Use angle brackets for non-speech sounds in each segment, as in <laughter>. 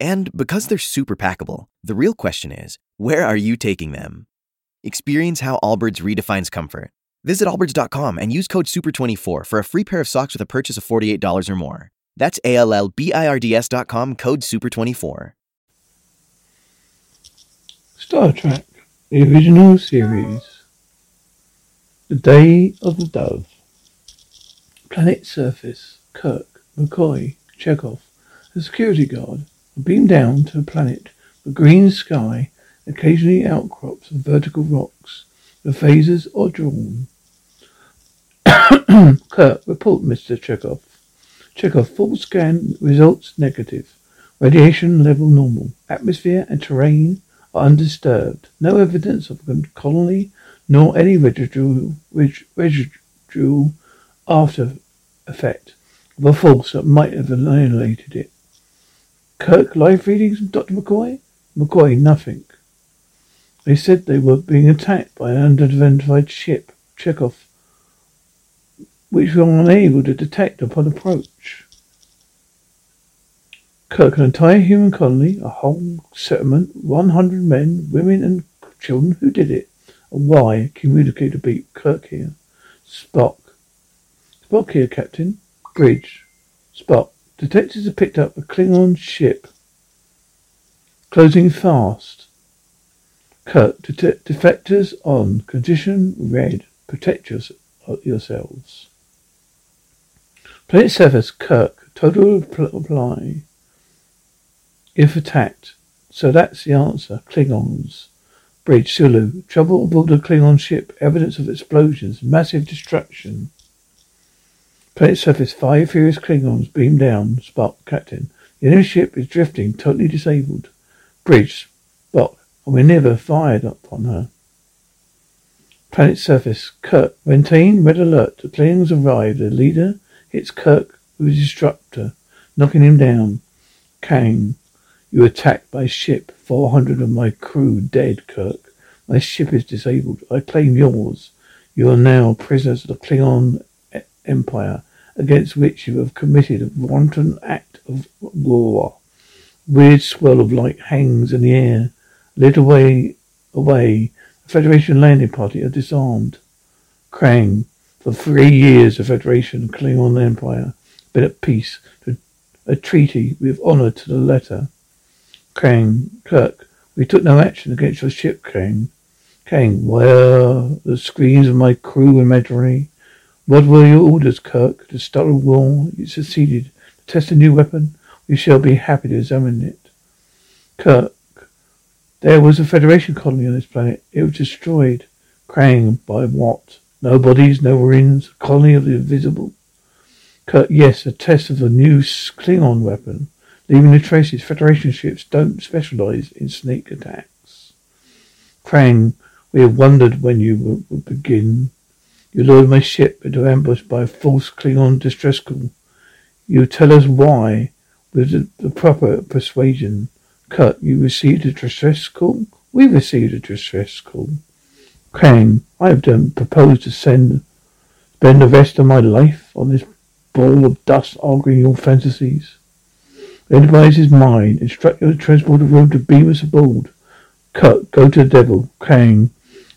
And because they're super packable, the real question is where are you taking them? Experience how Allbirds redefines comfort. Visit allbirds.com and use code SUPER24 for a free pair of socks with a purchase of $48 or more. That's A L L B I R D S.com code SUPER24. Star Trek, the original series. The Day of the Dove. Planet surface. Kirk, McCoy, Chekov, the security guard beamed down to a planet with green sky, occasionally outcrops of vertical rocks. The phasers are drawn. <coughs> Kirk, report, Mr. Chekov. Chekov, full scan results negative. Radiation level normal. Atmosphere and terrain are undisturbed. No evidence of a colony nor any residual after effect of a force that might have annihilated it. Kirk, live readings from Dr. McCoy? McCoy, nothing. They said they were being attacked by an unidentified ship, Chekov, which we were unable to detect upon approach. Kirk, an entire human colony, a whole settlement, 100 men, women, and children. Who did it? And why? Communicator beep. Kirk here. Spock. Spock here, Captain. Bridge. Spock. Detectives have picked up a Klingon ship. Closing fast. Kirk. Det- deflectors on. Condition red. Protect yours- yourselves. Planet surface. Kirk. Total reply. If attacked. So that's the answer. Klingons. Bridge, Sulu. Trouble aboard a Klingon ship. Evidence of explosions. Massive destruction. Planet surface. Five furious Klingons beam down. Spock, Captain. The enemy ship is drifting, totally disabled. Bridge, Spock. And we never fired upon her. Planet surface. Kirk. Maintain red alert. The Klingons arrive. The leader hits Kirk with his disruptor, knocking him down. Kang. You attacked by ship. Four hundred of my crew dead, Kirk. My ship is disabled. I claim yours. You are now prisoners of the Klingon Empire, against which you have committed a wanton act of war. Weird swirl of light hangs in the air. A little way away, the Federation landing party are disarmed. Kang. For three years, the Federation Klingon Empire have been at peace. to A treaty with honor to the letter. Kang, Kirk, we took no action against your ship, Krang. Kang, where the screams of my crew imaginary? What were your orders, Kirk? To start a war? You succeeded. To test a new weapon? We shall be happy to examine it. Kirk, there was a Federation colony on this planet. It was destroyed. Kang, by what? No bodies, no ruins. colony of the invisible. Kirk, yes, a test of the new Klingon weapon. Leaving the traces, Federation ships don't specialize in sneak attacks. Kang, we have wondered when you would begin. You lured my ship into ambush by a false Klingon distress call. You tell us why, with the, the proper persuasion. Kirk, you received a distress call? We received a distress call. Kang, I have done propose to send spend the rest of my life on this ball of dust arguing your fantasies. The enterprise is mine. Instruct your transporter room to beam us aboard. Kirk, go to the devil. Kang,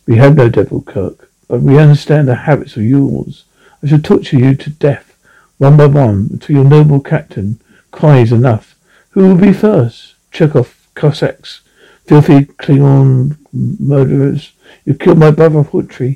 we have no devil, Kirk, but we understand the habits of yours. I shall torture you to death, one by one, until your noble captain cries enough. Who will be first? Chekov, Cossacks, filthy Klingon murderers. You killed my brother Piotr.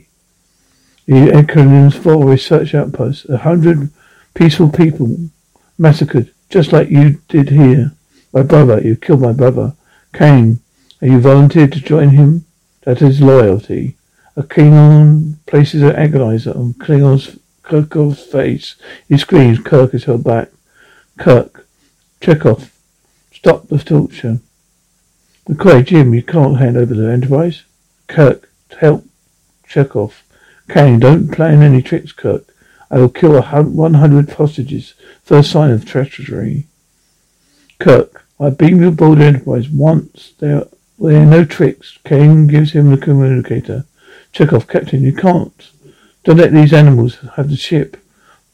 The Archanis for research outpost. A hundred peaceful people massacred, just like you did here. My brother, you killed my brother. Kang, are you volunteered to join him? That is loyalty. A Klingon places an agonizer on Klingon's Chekov's face. He screams. Kirk is held back. Kirk, Chekhov, stop the torture. McCoy, Jim, you can't hand over the Enterprise. Kirk, help Chekov. Kang, don't plan any tricks, Kirk. I will kill 100 hostages. First sign of treachery. Kirk, I beamed aboard the Enterprise once. There, there are no tricks. Kang gives him the communicator. Chekov, Captain, you can't. Don't let these animals have the ship.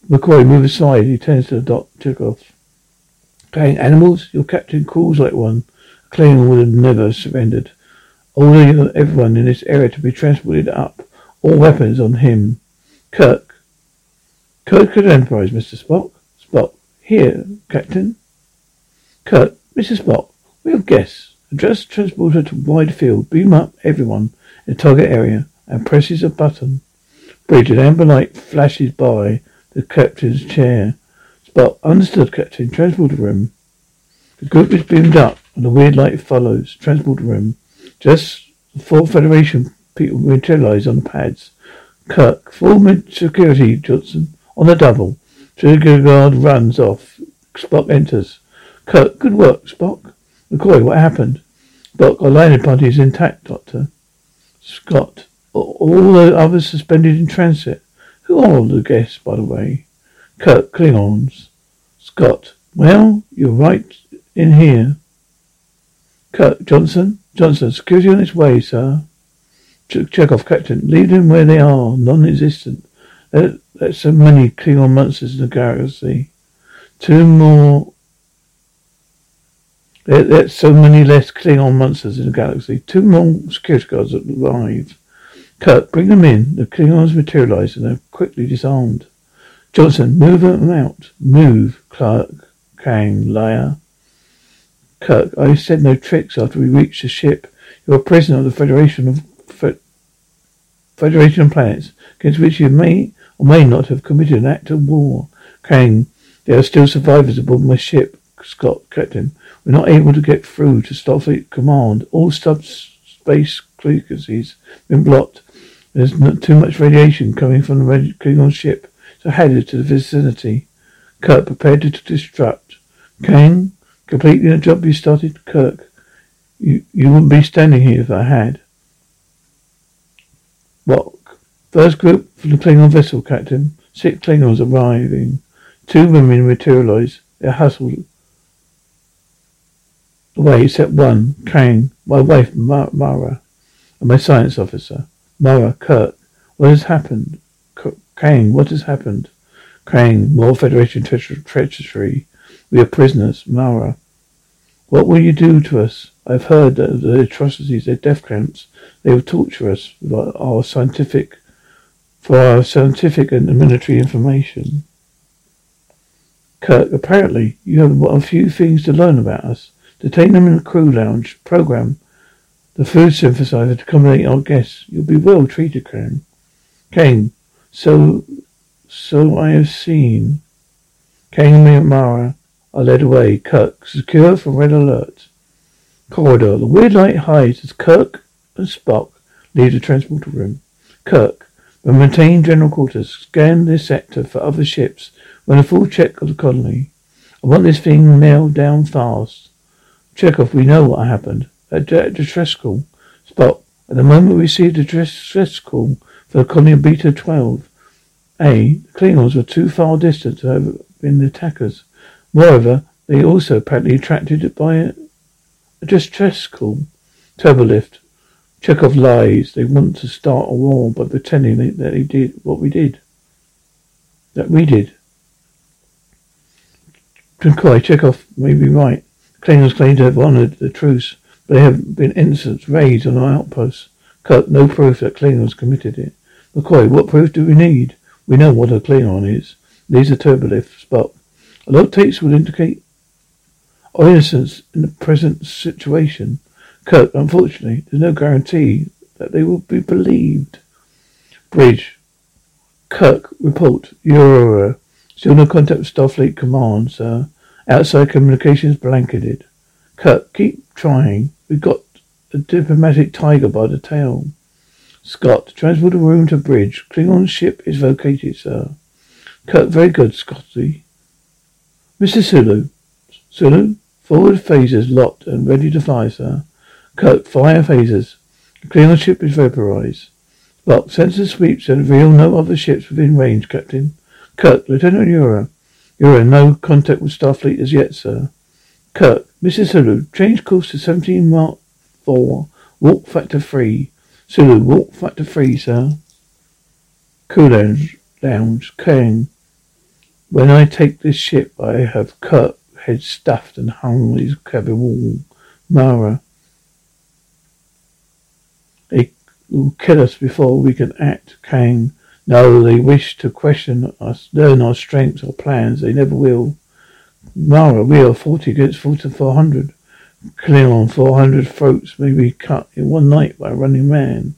McCoy, move aside. He turns to the doc. Chekov. Kang, animals? Your captain calls like one. Klingon would have never surrendered. Order everyone in this area to be transported up. All weapons on him. Kirk. Kirk at Enterprise, Mr. Spock. Spock. Here, Captain. Kirk. Mr. Spock. We have guests. Address transporter to wide field. Beam up everyone in target area and presses a button. An amber light flashes by the captain's chair. Spock. Understood, Captain. Transporter room. The group is beamed up and the weird light follows. Transporter room. Just four Federation people materialize on the pads. Kirk, full security, Johnson, on the double. Trigger guard runs off. Spock enters. Kirk, good work, Spock. McCoy, what happened? Spock, our landing party is intact, Doctor. Scott, all the others suspended in transit. Who are all the guests, by the way? Kirk, Klingons. Scott, well, you're right in here. Kirk, Johnson, Johnson, security on its way, sir. Ch- Chekov, Captain, leave them where they are, non-existent. There, there's so many Klingon monsters in the galaxy. Two more. There, there's so many less Klingon monsters in the galaxy. Two more security guards arrive. Kirk, bring them in. The Klingons materialize and are quickly disarmed. Johnson, move them out. Move, Clark, Kang, liar. Kirk, I said no tricks after we reached the ship. You're a prisoner of the Federation of Fe- Federation of Planets, against which you may or may not have committed an act of war. Kang, there are still survivors aboard my ship. Scott, Captain, we're not able to get through to Starfleet Command. All subspace frequencies been blocked. There's not too much radiation coming from the Klingon ship, so headed to the vicinity. Kirk, prepared to disrupt. Kang, completing the job you started. Kirk, you, you wouldn't be standing here if I had. What? First group from the Klingon vessel, Captain. Six Klingons arriving. Two women materialize. They're hustled away except one, Kang, my wife, Mara, and my science officer. Mara, Kirk, what has happened? Kang, what has happened? Kang, more Federation treachery. We are prisoners. Mara, what will you do to us? I've heard that the atrocities, their death camps, they will torture us with our scientific, for our scientific and military information. Kirk, apparently you have a few things to learn about us. Detain them in the crew lounge. Program the food synthesizer to accommodate our guests. You'll be well treated, Kang. Kane, so, so I have seen. Kang and Mara are led away. Kirk, secure from red alert. Corridor. The weird light hides as Kirk and Spock leave the transporter room. Kirk, when maintain general quarters, scan this sector for other ships. Run a full check of the colony. I want this thing nailed down fast. Chekov, we know what happened. At distress call. Spock, at the moment we received a distress call for the colony Beta 12. A, the Klingons were too far distant to have been the attackers. Moreover, they also apparently attracted by a, a distress call. Turbolift. Chekov lies. They want to start a war by pretending that they did what we did. That we did. Trinkoy, Chekov may be right. Klingons claim to have honored the truce. There have been incidents, raids on our outposts. Cut, no proof that Klingons committed it. McCoy, what proof do we need? We know what a Klingon is. These are turbolifts, but a lot of tapes would indicate our innocence in the present situation. Kirk, unfortunately, there's no guarantee that they will be believed. Bridge. Kirk, report. You're uh, still no contact with Starfleet Command, sir. Outside communications blanketed. Kirk, keep trying. We've got a diplomatic tiger by the tail. Scott, transport a room to bridge. Klingon ship is vacated, sir. Kirk, very good, Scotty. Mr. Sulu. Sulu, forward phasers locked and ready to fire, sir. Kirk, fire phasers. The Klingon ship is vaporized. Lock, sensor sweeps and reveal no other ships within range, Captain. Kirk, Lieutenant Uhura. Uhura, no contact with Starfleet as yet, sir. Kirk, Mrs. Sulu, change course to 17 Mark 4, warp factor 3. Sulu, warp factor 3, sir. Cool lounge, Kang. When I take this ship, I have Kirk head stuffed and hung on his cabin wall. Mara. They will kill us before we can act, Kang. No, they wish to question us, learn our strengths, our plans. They never will. Mara, we are 40 against 40 400. Klingon 400 throats may be cut in one night by a running man.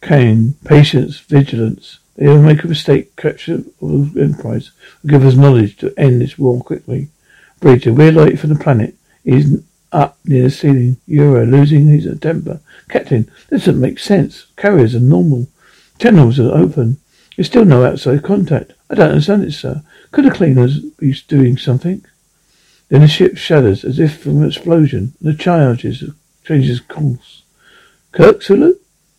Kang, patience, vigilance. They will make a mistake, capture of Enterprise will give us knowledge to end this war quickly. Bridge, a weird light from the planet is up near the ceiling. Uhura losing his temper. Captain, this doesn't make sense. Carriers are normal. Channels are open. There's still no outside contact. I don't understand it, sir. Could the cleaners be doing something? Then the ship shudders as if from an explosion, and the charges changes course. Kirk Sulu?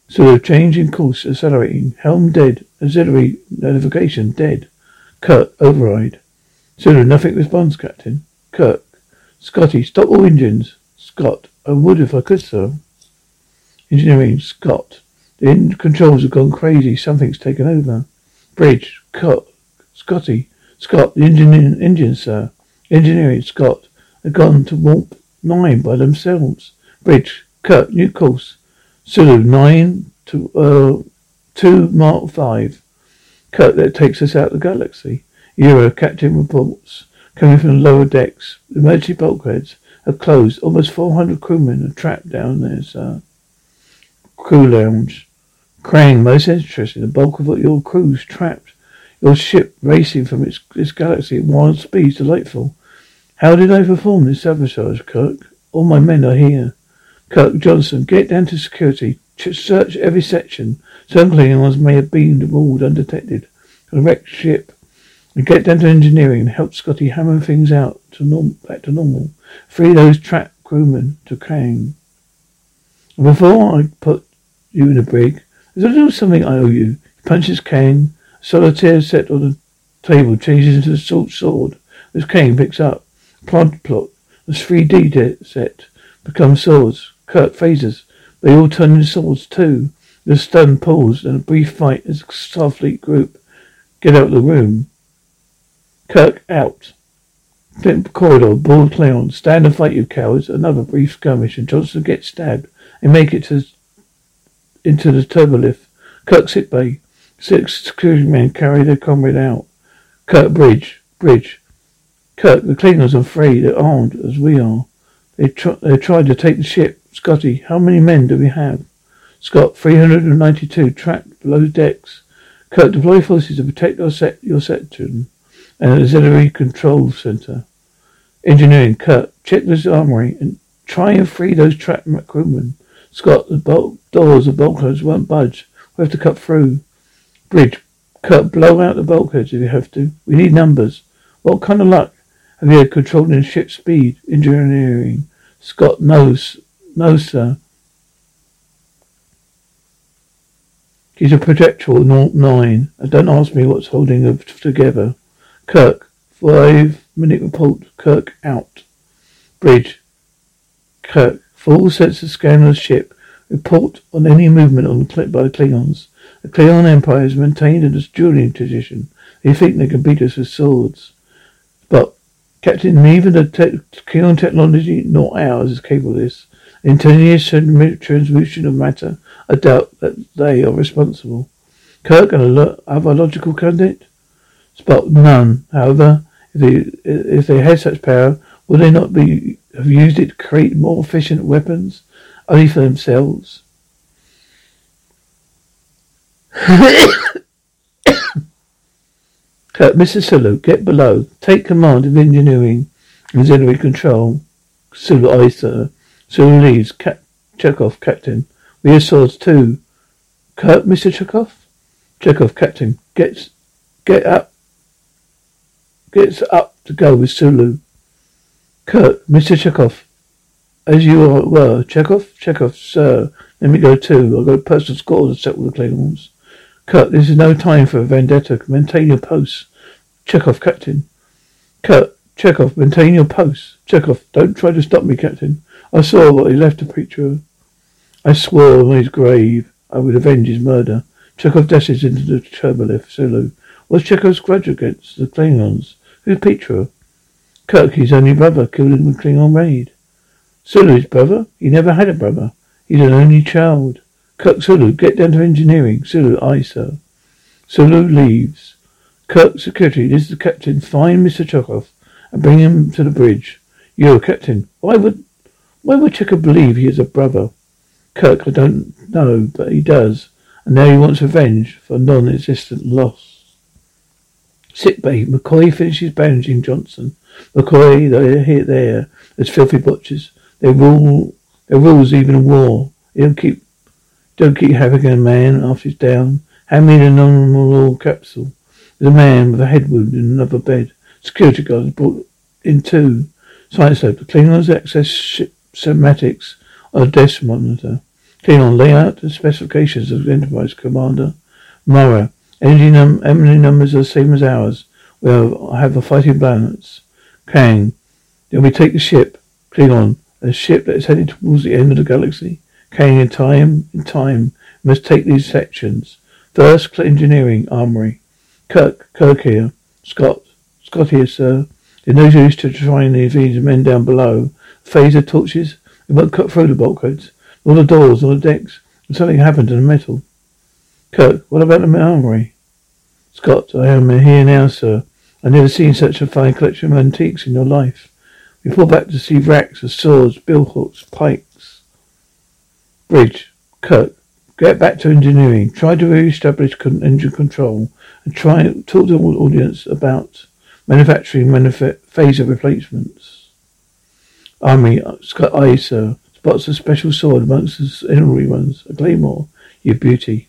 Sulu changing course, accelerating. Helm dead. Auxiliary navigation dead. Kirk, override. Sulu, nothing responds, Captain. Kirk. Scotty, stop all engines. Scott, I would if I could, sir. Engineering, Scott. The controls have gone crazy. Something's taken over. Bridge, Scott, Scotty, Scott, the engine, engine, sir. Engineering, Scott, had gone to warp nine by themselves. Bridge, Kirk, new course. Sulu, nine to, uh, two Mark five. Kirk, that takes us out of the galaxy. Uhura, captain reports, coming from the lower decks. The emergency bulkheads have closed. Almost 400 crewmen are trapped down there, sir. Crew lounge. Kang, most interesting. The bulk of your crew's trapped. Your ship racing from its this galaxy at wild speeds. Delightful. How did I perform this sabotage, Kirk? All my men are here. Kirk Johnson, get down to security. Search every section. Some Klingons may have been aboard undetected. A wrecked ship. And get down to engineering and help Scotty hammer things out to norm- back to normal. Free those trapped crewmen to Kang. And before I put you in a brig. There's a little something I owe you. He punches Kang. Solitaire set on the table changes into a short sword. As Kang picks up. Plot plot. The 3D set becomes swords. Kirk phasers. They all turn into swords too. The stun pause and a brief fight as a Starfleet group get out of the room. Kirk out. Flint corridor, bald clown. Stand and fight, you cowards. Another brief skirmish and Johnson gets stabbed and make it to into the turbolift. Kirk's sick bay. Six security men carry their comrade out. Kirk bridge. Bridge. Kirk, the Klingons are free. They're armed as we are. They tr- they tried to take the ship. Scotty, how many men do we have? Scott, 392 trapped below decks. Kirk, deploy forces to protect your, set, your section and auxiliary control center. Engineering, Kirk, check this armory and try and free those trapped crewmen. Scott, the bolt doors of bulkheads won't budge. We have to cut through. Bridge, cut, blow out the bulkheads if you have to. We need numbers. What kind of luck have you had controlling ship speed, engineering? Scott knows, no, sir. He's a projectile, not nine. And don't ask me what's holding them together. Kirk, five minute report. Kirk out. Bridge. Kirk, Full sensor scan of the ship. Report on any movement on the by the Klingons. The Klingon Empire has maintained a dueling tradition. They think they can beat us with swords. But, Captain, neither the te- Klingon technology nor ours is capable of this. The intelligence transmutation of matter, I doubt that they are responsible. Kirk and a other logical candidate? Spock none. However, if they, if they had such power, would they not be have used it to create more efficient weapons, only for themselves. Uh, Mr. Sulu, get below. Take command of engineering auxiliary control. Sulu, I, sir. Uh, Sulu leaves. Cap- Chekov, captain. We have swords too. Kirk, Mr. Chekov? Chekov, captain. Gets, get up. Gets up to go with Sulu. Kirk, Mr. Chekov. as you were. Chekov? Chekov, sir. Let me go too. I've got personal score to settle the Klingons. Kirk, this is no time for a vendetta. Maintain your post. Chekov, Captain. Kirk, Chekov, maintain your post. Chekov, don't try to stop me, Captain. I saw what he left the preacher. I swore on his grave I would avenge his murder. Chekov dashes into the turbolift. Sulu. What's Chekov's grudge against the Klingons? Who's Piotr? Kirk, his only brother, killed in the Klingon raid. Sulu's brother? He never had a brother. He's an only child. Kirk Sulu, get down to engineering. Sulu, aye, sir. Sulu leaves. Kirk, security, this is the captain. Find Mr. Chekov and bring him to the bridge. You, captain. Why would, why would Chekov believe he is a brother? Kirk, I don't know, but he does. And now he wants revenge for non-existent loss. Sick bay. McCoy finishes bandaging Johnson. McCoy, they're here, there. There's filthy butchers. They rule, their rules even war. They don't keep, don't keep having a man after he's down. Hand me the normal capsule. There's a man with a head wound in another bed. Security guards brought in two. Science lab. The Klingons access ship schematics on a desk monitor. Klingon layout and specifications of Enterprise Commander. Mara. Energy, num- numbers are the same as ours. We'll have a fighting balance. Kang. Then we take the ship. Klingon. A ship that is heading towards the end of the galaxy. Kang in time, in time. Must take these sections. First, engineering, armory. Kirk, Kirk here. Scott. Scott here, sir. There's no use to trying these men down below. Phaser torches. We won't cut through the bulkheads. All the doors, all the decks. And something happened to the metal. Kirk, what about the armory? Scott, I am here now, sir. I've never seen such a fine collection of antiques in your life. We pull back to see racks of swords, billhooks, pikes. Bridge. Kirk, get back to engineering. Try to re-establish engine control and try talk to the audience about manufacturing manuf- phaser replacements. Army, uh, Scott, aye, sir. Spots a special sword amongst the ordinary ones. A claymore. You beauty.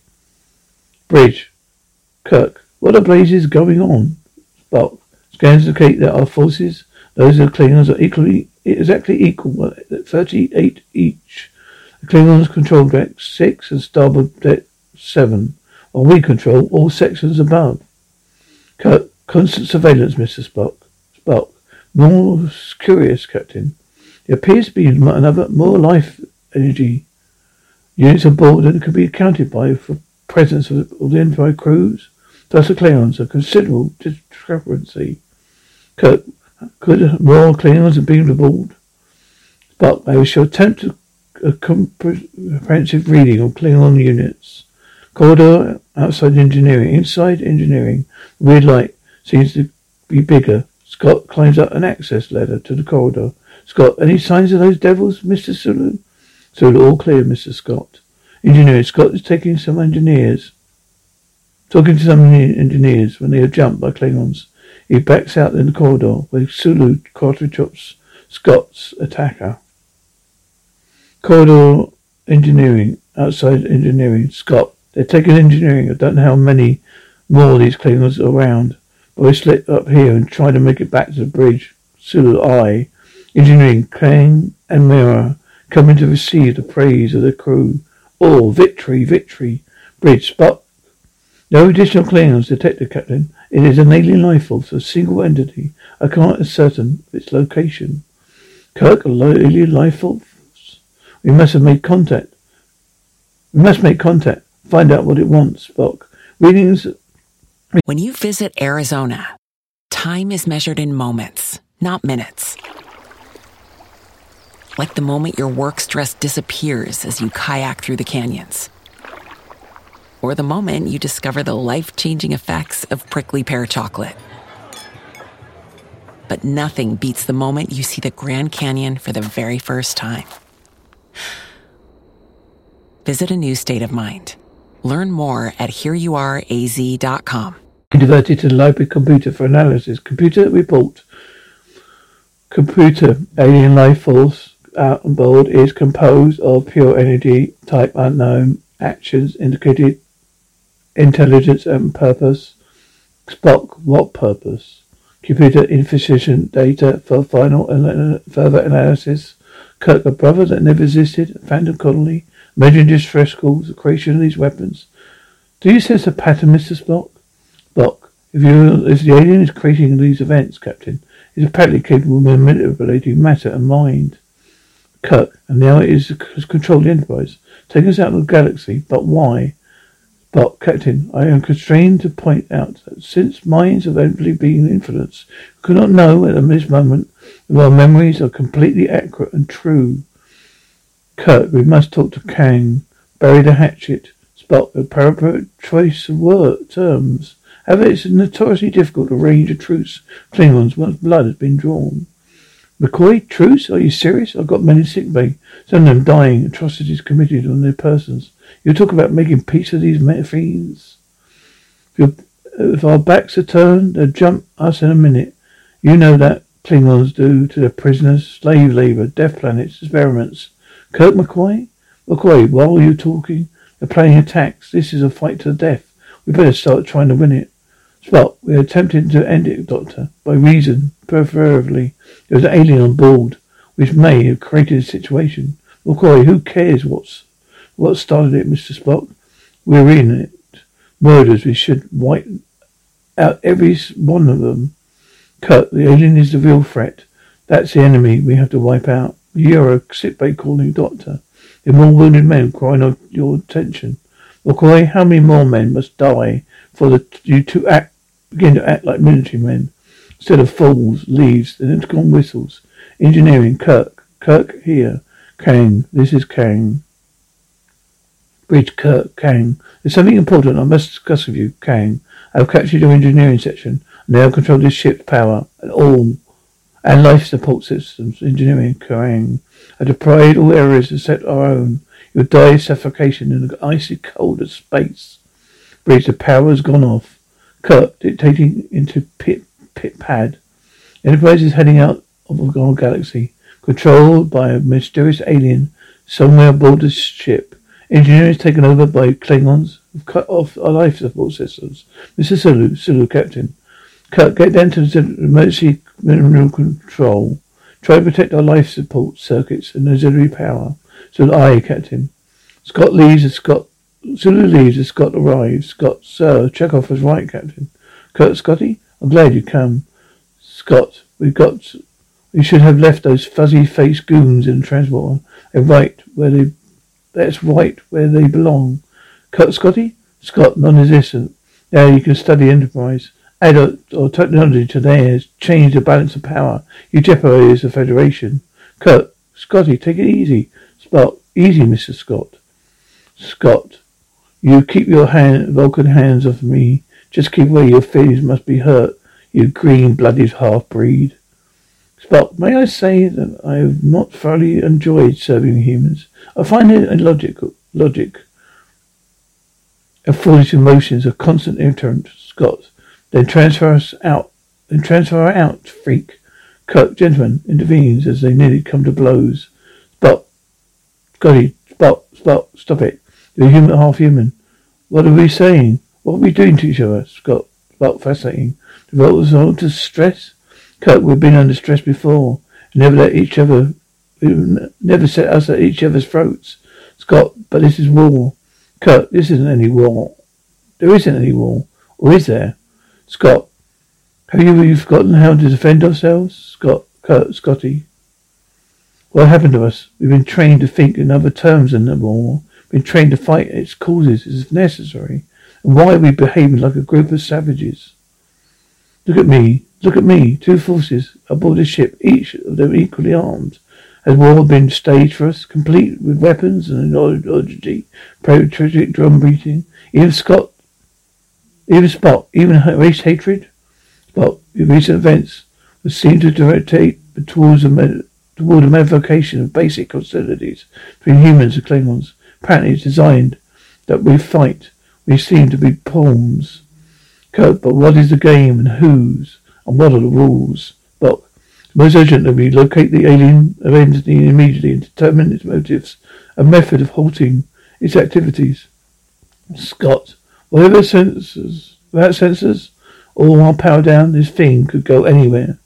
Bridge. Kirk. What the blazes is going on? Spock. Scans indicate that our forces, those of the Klingons, are equally exactly equal uh, thirty-eight each. The Klingons control deck six and starboard deck seven, while we control all sections above. Kirk. Constant surveillance, Mr. Spock. Spock. More curious, Captain. There appears to be another more life energy units aboard that could be accounted by for presence of, the Enterprise crews. Thus the Klingons a considerable discrepancy. Could more Klingons have been aboard? But I shall attempt a comprehensive reading of Klingon units. Corridor outside engineering. Inside engineering, weird light seems to be bigger. Scott climbs up an access ladder to the corridor. Scott, any signs of those devils, Mr. Sulu? Sulu, all clear, Mr. Scott. Engineer, Scott is taking some engineers. Talking to some engineers when they are jumped by Klingons. He backs out in the corridor where Sulu quarter chops Scott's attacker. Corridor engineering, outside engineering. Scott, they're taking engineering. I don't know how many more of these Klingons are around. But we slip up here and try to make it back to the bridge. Sulu, I. Engineering, Kang and Mira coming to receive the praise of the crew. All victory, victory. Bridge, Spock. No additional Klingons detected, Captain. It is an alien life force, a single entity. I can't ascertain its location. Kirk, a alien life force? We must have made contact. We must make contact. Find out what it wants, Spock. Readings. When you visit Arizona, time is measured in moments, not minutes like the moment your work stress disappears as you kayak through the canyons. Or the moment you discover the life changing effects of prickly pear chocolate. But nothing beats the moment you see the Grand Canyon for the very first time. Visit a new state of mind. Learn more at hereyouareaz.com. Diverted to the library computer for analysis. Computer report. Computer alien life force out on board is composed of pure energy, type unknown, actions indicated, intelligence and purpose. Spock, what purpose? Computer insufficient data for final and further analysis. Kirk, a brother that never existed, phantom colony, imaginary distress calls, the creation of these weapons. Do you sense a pattern, Mr. Spock? Spock, if you if the alien is creating these events, Captain, it's apparently capable of manipulating matter and mind. Kirk, and now it is controlled the Enterprise, taking us out of the galaxy. But why? But, Captain, I am constrained to point out that since minds have only been influenced, we cannot know at this moment if our memories are completely accurate and true. Kirk, we must talk to Kang. Bury the hatchet. Spock, a appropriate choice of word terms. However, it's notoriously difficult to arrange a truce Klingons once blood has been drawn. McCoy, truce? Are you serious? I've got men in sick bay, some of them dying, atrocities committed on their persons. You talk about making peace with these fiends. If, if our backs are turned, they'll jump us in a minute. You know that Klingons do to their prisoners, slave labor, death planets, experiments. Kirk McCoy? McCoy, while you're talking, they're planning attacks. This is a fight to the death. We better start trying to win it. Spock, we're attempting to end it, Doctor, by reason, preferably. There was an alien on board, which may have created a situation. McCoy, who cares what's what started it, Mr. Spock? We're in it. Murders, we should wipe out every one of them. Cut, the alien is the real threat. That's the enemy we have to wipe out. You're a sickbay calling doctor. There are more wounded men crying on your attention. McCoy, how many more men must die for the, you to act, begin to act like military men? Instead of fools, leaves, the intercom whistles. Engineering, Kirk. Kirk here. Kang, this is Kang. Bridge, Kirk, Kang. There's something important I must discuss with you, Kang. I've captured your engineering section. Now control this ship's power and all and life support systems. Engineering, Kang. I deprived all areas except our own. You'll die of suffocation in the icy cold of space. Bridge, the power has gone off. Kirk, dictating into pit pit pad. Enterprise is heading out of our galaxy, controlled by a mysterious alien somewhere aboard the ship. Engineering is taken over by Klingons who've cut off our life support systems. Mr. Sulu, Sulu, Captain. Cut, get down to the emergency mineral control. Try to protect our life support circuits and auxiliary power. So that I, Captain. Scott leaves as Scott Sulu leaves as Scott arrives. Scott, sir, Chekov was right, Captain. Kirk, Scotty, I'm glad you come. Scott, we've got we should have left those fuzzy faced goons in the transporter. They're right where they that's right where they belong. Cut Scotty? Scott, non-existent. Now you can study enterprise. Add or, technology today has changed the balance of power. You jeopardize the Federation. Kirk, Scotty, take it easy. Spock, easy, Mr. Scott. Scott, you keep your hand, Vulcan hands off me. Just keep away. Your feelings must be hurt. You green-blooded half-breed. Spock, may I say that I have not thoroughly enjoyed serving humans. I find it illogical, logic of foolish emotions a constant irritant. Scott, then transfer us out. Then transfer out, freak. Kirk, gentlemen, intervenes as they nearly come to blows. Spock, Scotty, Spock, Spock, stop it. You're human, half human. What are we saying? What are we doing to each other? Scott, Spock, fascinating. Us all to stress? Kirk, we've been under stress before. Never let each other never set us at each other's throats. Scott, but this is war. Kirk, this isn't any war. There isn't any war. Or is there? Scott, have you really forgotten how to defend ourselves? Scott, Kirk, Scotty. What happened to us? We've been trained to think in other terms than the war. We've been trained to fight its causes if necessary. And why are we behaving like a group of savages? Look at me. Look at me. Two forces aboard a ship, each of them equally armed. Has war been staged for us, complete with weapons and an orgy, patriotic drum beating? Even Scott, even Spock, even race hatred? Your recent events would seem to gravitate towards a, med- toward a modification of basic hostilities between humans and Klingons. Apparently it's designed that we fight. We seem to be pawns. Kirk, but what is the game and whose? And what are the rules? Spock, most urgently, we locate the alien entity immediately and determine its motives, a method of halting its activities. Scott, whatever sensors, without sensors, all our power down, this thing could go anywhere.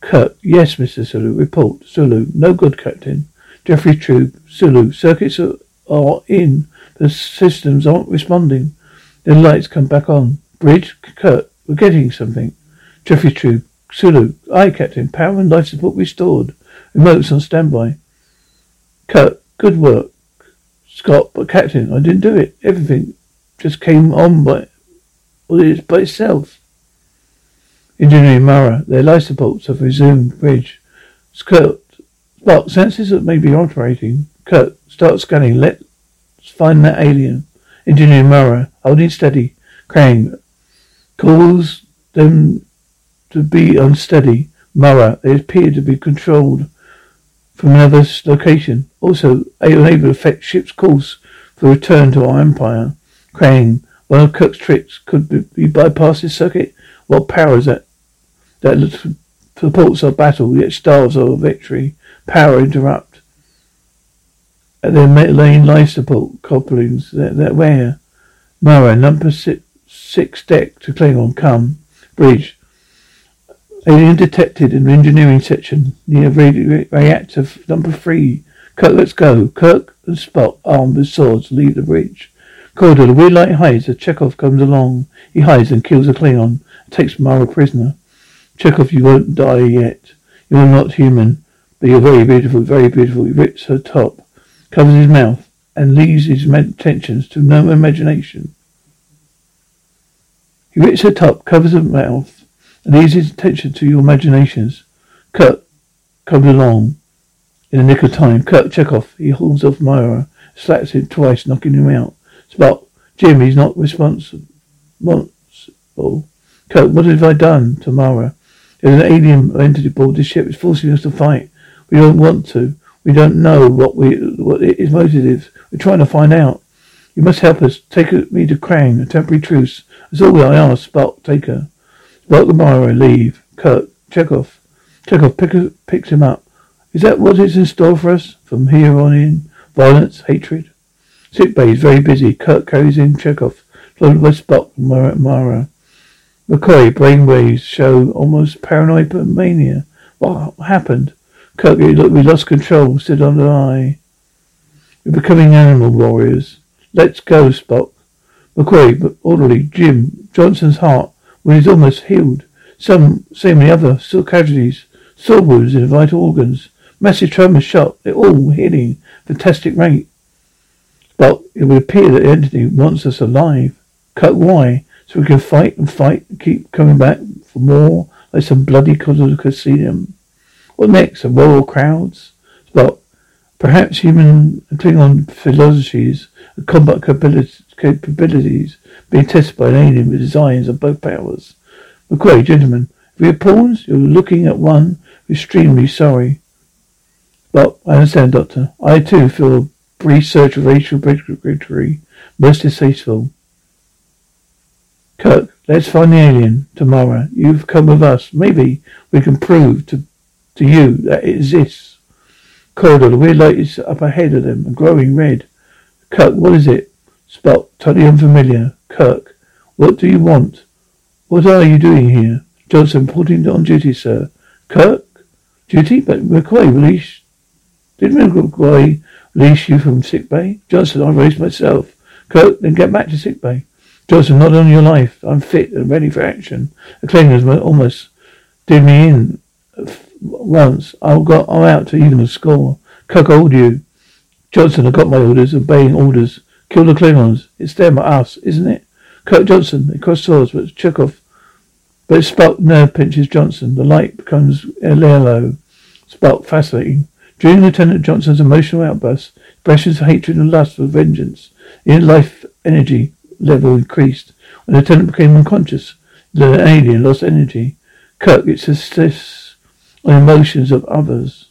Kirk, yes, Mr. Sulu, report. Sulu, no good, Captain. Jefferies tube, Sulu. Circuits are, are in. The systems aren't responding. The lights come back on. Bridge, Kirk, we're getting something. Jefferies tube, Sulu. Aye, Captain. Power and life support restored. Remotes on standby. Kirk, good work. Scott, but Captain, I didn't do it. Everything just came on by, by itself. Engineering Mara, their life supports have resumed bridge. Kirk, Spock, sensors that may be operating. Kirk, start scanning. Let's find that alien. Engineering Mara, holding steady. Kang, calls them to be unsteady. Mara, they appear to be controlled from another location. Also, unable to affect ship's course for return to our empire. Crane, one of Kirk's tricks could be, bypass this circuit. What power is that? That supports our battle, yet starves our victory. Power interrupt. At their lane life support couplings, that, that where? Mara, number six, six deck to Klingon, come. Bridge. Alien detected in engineering section near reactor number three. Kirk, let's go. Kirk and Spock, armed with swords, leave the bridge. Corridor, the weird light hides as Chekov comes along. He hides and kills a Klingon takes Mara prisoner. Chekov, you won't die yet. You're not human, but you're very beautiful, very beautiful. He rips her top, covers his mouth, and leaves his intentions to no imagination. He rips her top, covers her mouth, and ease his attention to your imaginations. Kirk comes along in the nick of time. Kirk Chekov, he holds off Myra, slaps him twice, knocking him out. Spock, Jim, he's not responsible. Kirk, what have I done to Mara? There's an alien entity aboard this ship. It's forcing us to fight. We don't want to. We don't know what we what its motive is. We're trying to find out. You must help us. Take me to Kang, a temporary truce. That's all I ask. Spock, take her. Welcome, Myra, leave. Kirk, Chekov. Chekov pick, picks him up. Is that what is in store for us from here on in? Violence, hatred? Sick bay is very busy. Kirk carries in Chekov, followed by Spock Mara. McCoy, brainwaves show almost paranoid but mania. What happened? Kirk, we lost control, stood on the eye. We're becoming animal warriors. Let's go, Spock. McCoy, but orderly, Jim, Johnson's heart when he's almost healed. Some, so many other still casualties, sore wounds in vital organs, massive trauma shock. They're all healing fantastic rate. But it would appear that the entity wants us alive. Cut why? So we can fight and fight and keep coming back for more, like some bloody Colosseum. What next? A royal crowds? But perhaps human Klingon philosophies and combat capabilities being tested by an alien with designs of both powers. McCoy, gentlemen, if we are pawns, you're looking at one extremely sorry. But I understand, Doctor. I too feel surge of racial bigotry, most distasteful. Kirk, let's find the alien tomorrow. You've come with us. Maybe we can prove to to you that it exists. Corridor, the weird light is up ahead of them growing red. Kirk, what is it? Spock, totally unfamiliar. Kirk, what do you want? What are you doing here? Johnson, reporting on duty, sir. Kirk? Duty? But McCoy release did McCoy release you from sick bay? Johnson, I released myself. Kirk, then get back to sick bay. Johnson, not on your life. I'm fit and ready for action. The Klingons almost did me in uh, once. I'll go I'm out to even the score. Kirk, hold you. Johnson, I got my orders, obeying orders. Kill the Klingons. It's them or us, isn't it? Kirk Johnson, they cross swords, but Chekov. But Spock nerve pinches Johnson. The light becomes uh, yellow. Spock, fascinating. During Lieutenant Johnson's emotional outburst, expressions of hatred and lust for vengeance, in life energy level increased. When the lieutenant became unconscious, the alien lost energy. Kirk, it insists on emotions of others.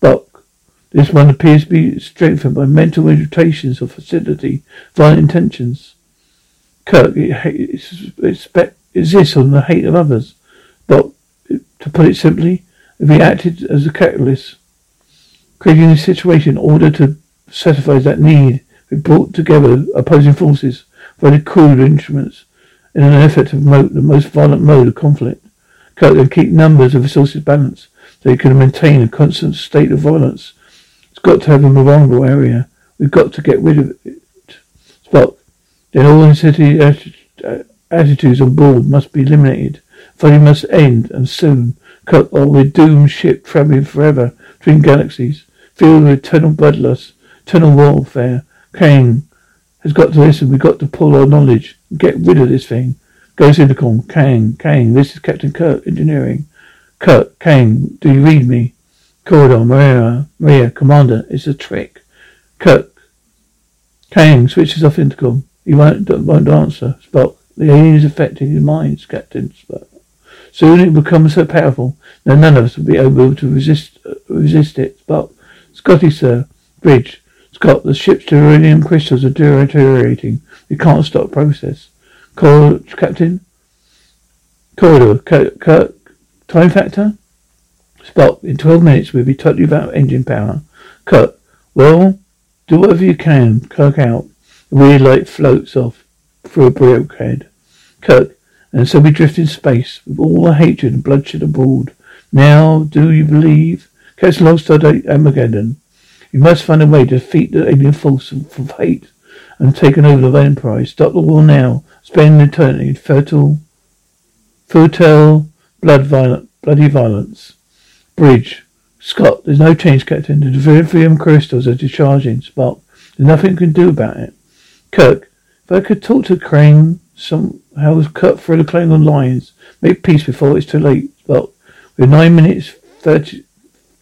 Spock, this one appears to be strengthened by mental irritations of facility, violent intentions. Kirk, it exists on the hate of others. But, to put it simply, if he acted as a catalyst, creating a situation in order to satisfy that need, we brought together opposing forces, very crude instruments, in an effort to promote the most violent mode of conflict. Kirk then keep numbers of resources balanced, so he can maintain a constant state of violence It's got to have a vulnerable area. We've got to get rid of it. Spock. Then all city uh, attitudes on board must be eliminated. Fighting must end, and soon. Cut or we're doomed ship traveling forever between galaxies, filled with eternal bloodlust, eternal warfare. Kang has got to listen. We've got to pull our knowledge. Get rid of this thing. Go Intercom. Kang, Kang, this is Captain Kirk, engineering. Kirk, Kang, do you read me? Corridor, Maria, Maria, Commander, it's a trick. Kirk, Kang switches off intercom. He won't, won't answer. Spock, the alien is affecting his mind, Captain Spock. Soon it will become so powerful that none of us will be able to resist uh, resist it. But Scotty, sir, bridge. Scott, the ship's uranium crystals are deteriorating. We can't stop process. Cor- Captain? Corridor, Kirk, time factor? Spock, in 12 minutes we'll be totally without engine power. Kirk, well, do whatever you can. Kirk out. The weird light floats off through a bulkhead. Kirk, and so we drift in space with all the hatred and bloodshed aboard. Now, do you believe? Catch alongside Armageddon. We must find a way to defeat the alien force of hate and take over the Enterprise. Stop the war now. Spend eternity in fertile, fertile, blood violent, bloody violence. Bridge. Scott, there's no change, Captain. The Divinium crystals are discharging. Spock, there's nothing you can do about it. Kirk, if I could talk to Crane, somehow cut through the Klingon lines, make peace before it's too late. Spock, with nine minutes, 30,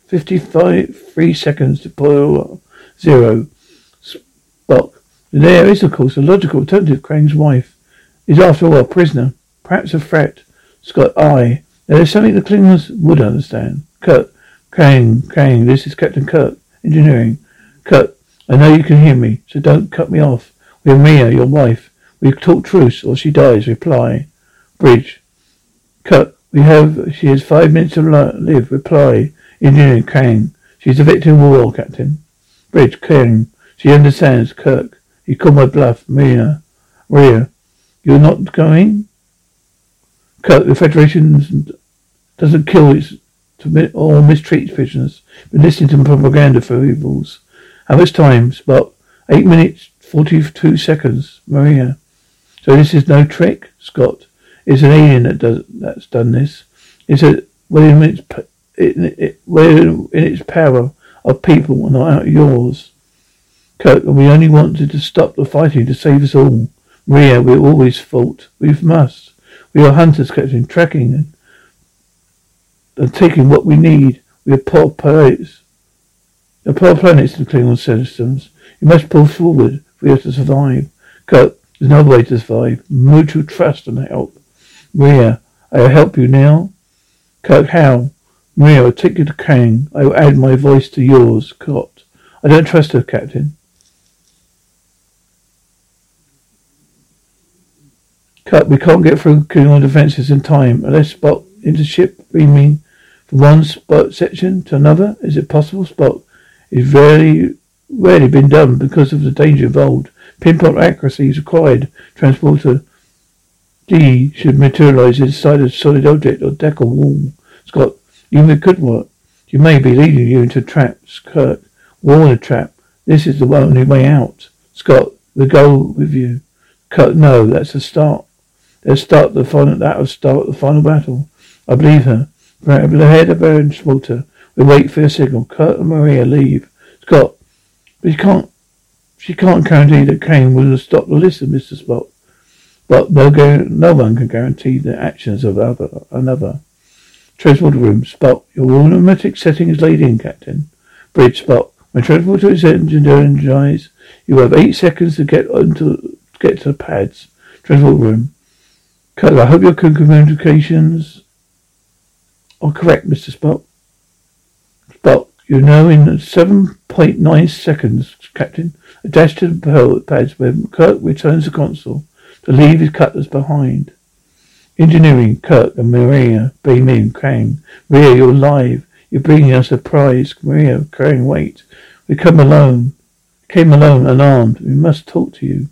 55, three seconds to pull zero. Spock, there is, of course, a logical alternative. Crane's wife is, after all, a prisoner. Perhaps a threat. Scott, I. There is something the Klingons would understand. Kirk, Crane, Crane, this is Captain Kirk, engineering. Kirk, I know you can hear me, so don't cut me off. We have Mia, your wife. We talk truce, or she dies. Reply. Bridge. Kirk, we have, she has five minutes to live. Reply. Engineering, Crane. She's a victim of war, Captain. Bridge, Crane. She understands. Kirk. You call my bluff. Mia. Maria. You're not going? Kirk, the Federation doesn't kill its or mistreats prisoners, but listening to propaganda for evils. How much time? About Eight minutes, forty-two seconds. Maria. So this is no trick, Scott. It's an alien that does that's done this. It's a well in its in, it, in its power of people, not out yours. Kirk, we only wanted to stop the fighting to save us all. Maria, we always fought. We must. We are hunters, Captain, tracking and, and taking what we need. We are poor planets. The poor planets in Klingon systems. You must pull forward for you to survive. Kirk, there's no way to survive. Mutual trust and help. Maria, I will help you now. Kirk, how? Maria, I'll take you to Kang. I will add my voice to yours. Cot. I don't trust her, Captain. Cut, we can't get through Klingon defences in time unless Spock into ship beaming from one spot section to another. Is it possible? Spock It's rarely rarely been done because of the danger involved. Pinpoint accuracy is required. Transporter D should materialize inside a solid object or deck or wall. Scott, you could work. You may be leading you into traps. Kirk, warn a trap. This is the only way out. Scott, we go with you. Kirk, no, that's a start. They'll start the final, that'll start the final battle. I believe her. The head of Baron Walter. We wait for a signal. Kirk and Maria leave. Scott, but she can't, she can't guarantee that Kang will stop the list of Mr. Spock. But no, no one can guarantee the actions of other, another. Transporter room. Spock, your automatic setting is laid in, Captain. Bridge, Spock. When transporter is energized, you have eight seconds to get onto, to get to the pads. Transporter room. Kirk, I hope your communications are correct, Mr. Spock. You know in 7.9 seconds, Captain, a dash to the pads where Kirk returns the console to leave his cutters behind. Engineering, Kirk and Maria, beam in, Crane. Maria, you're alive. You're bringing us a prize. Maria, Crane, wait. We come alone. Came alone, unarmed. We must talk to you.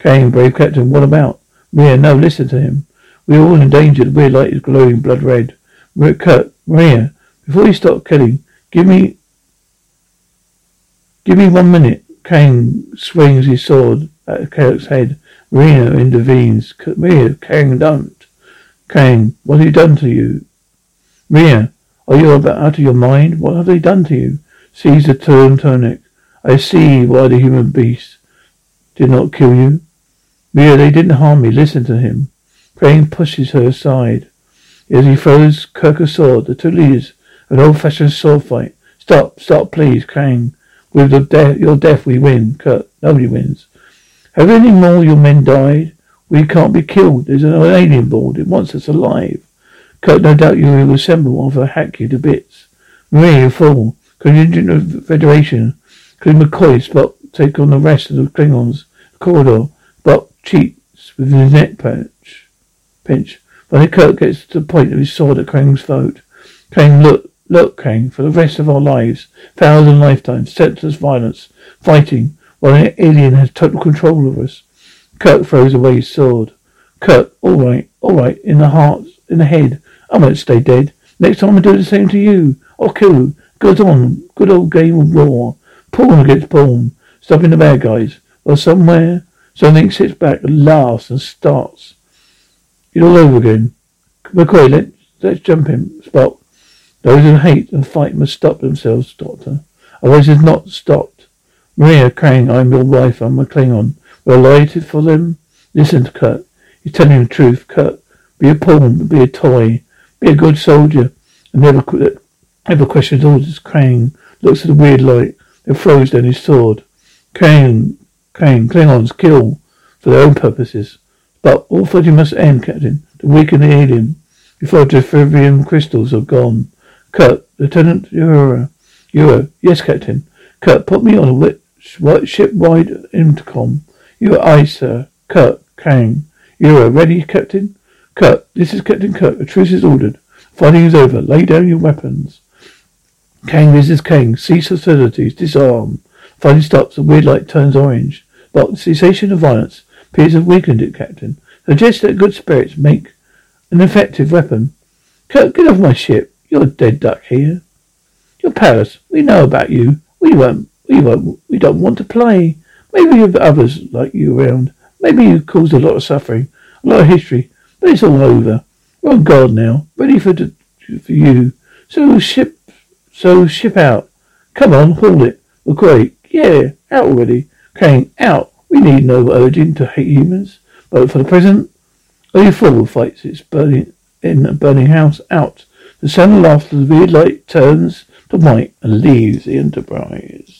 Crane, brave captain, what about? Maria, no, listen to him. We are all in danger. The weird light is glowing blood red. Maria, Kirk, Maria, before you stop killing, give me Give me one minute. Kang swings his sword at Kirk's head. Marina intervenes. Maria, Kang, don't. Kang, what have he done to you? Maria, are you about out of your mind? What have they done to you? Seize the turn tonic. I see why the human beast did not kill you. Maria, they didn't harm me. Listen to him. Crane pushes her aside. As he throws Kirk a sword, the two leaders an old-fashioned sword fight. Stop, stop, please, Crane. With the de- your death, we win. Kirk. nobody wins. Have any more your men died? We can't be killed. There's an alien board. It wants us alive. Kirk, no doubt you will assemble one for hack you to bits. Maria, you fool. Contingent of Federation, including McCoy, Spock, take on the rest of the Klingons. Corridor, Spock cheats with his neck pinch. Pinch. Finally, Kirk gets to the point of his sword at Krang's throat. Krang, look, look, Krang, for the rest of our lives, thousand lifetimes, senseless violence, fighting, while an alien has total control of us. Kirk throws away his sword. Kirk, all right, all right, in the heart, in the head. I won't stay dead. Next time I'll do the same to you. I'll kill you. Good on. Good old game of war. Pawn against pawn. Stopping the bad guys. Well, somewhere, something sits back and laughs and starts. It all over again. McCoy, let, let's jump him. Spock. Those who hate and fight must stop themselves, Doctor. Otherwise it's not stopped. Maria Krang, I'm your wife. I'm a Klingon. We're related for them. Listen to Kirk. He's telling you the truth. Kirk, be a pawn, be a toy. Be a good soldier. And never, never question orders. Krang looks at the weird light that throws down his sword. Krang, Krang, Klingons kill for their own purposes. But all fighting must end, Captain, to weaken the alien before the Dephirium crystals are gone. Kirk, Lieutenant Uhura. Uhura, yes, Captain. Kirk, put me on a ship-wide intercom. Are I, sir. Kirk, Kang. Uhura, ready, Captain? Kirk, this is Captain Kirk. A truce is ordered. Fighting is over. Lay down your weapons. Kang, this is Kang. Cease hostilities. Disarm. Fighting stops. The weird light turns orange. But cessation of violence appears have weakened it, Captain. Suggest that good spirits make an effective weapon. Kirk, get off my ship. You're a dead duck here. You're Paris. We know about you. We won't. We won't. We don't want to play. Maybe you have others like you around. Maybe you caused a lot of suffering, a lot of history. But it's all over. We're on guard now, ready for for you. So ship, so ship out. Come on, haul it. We're great. Yeah, out already. Kang, out. We need no urging to hate humans. But for the present, only fool fights its burning in a burning house. Out. The sound of laughter, the weird light turns to white and leaves the Enterprise.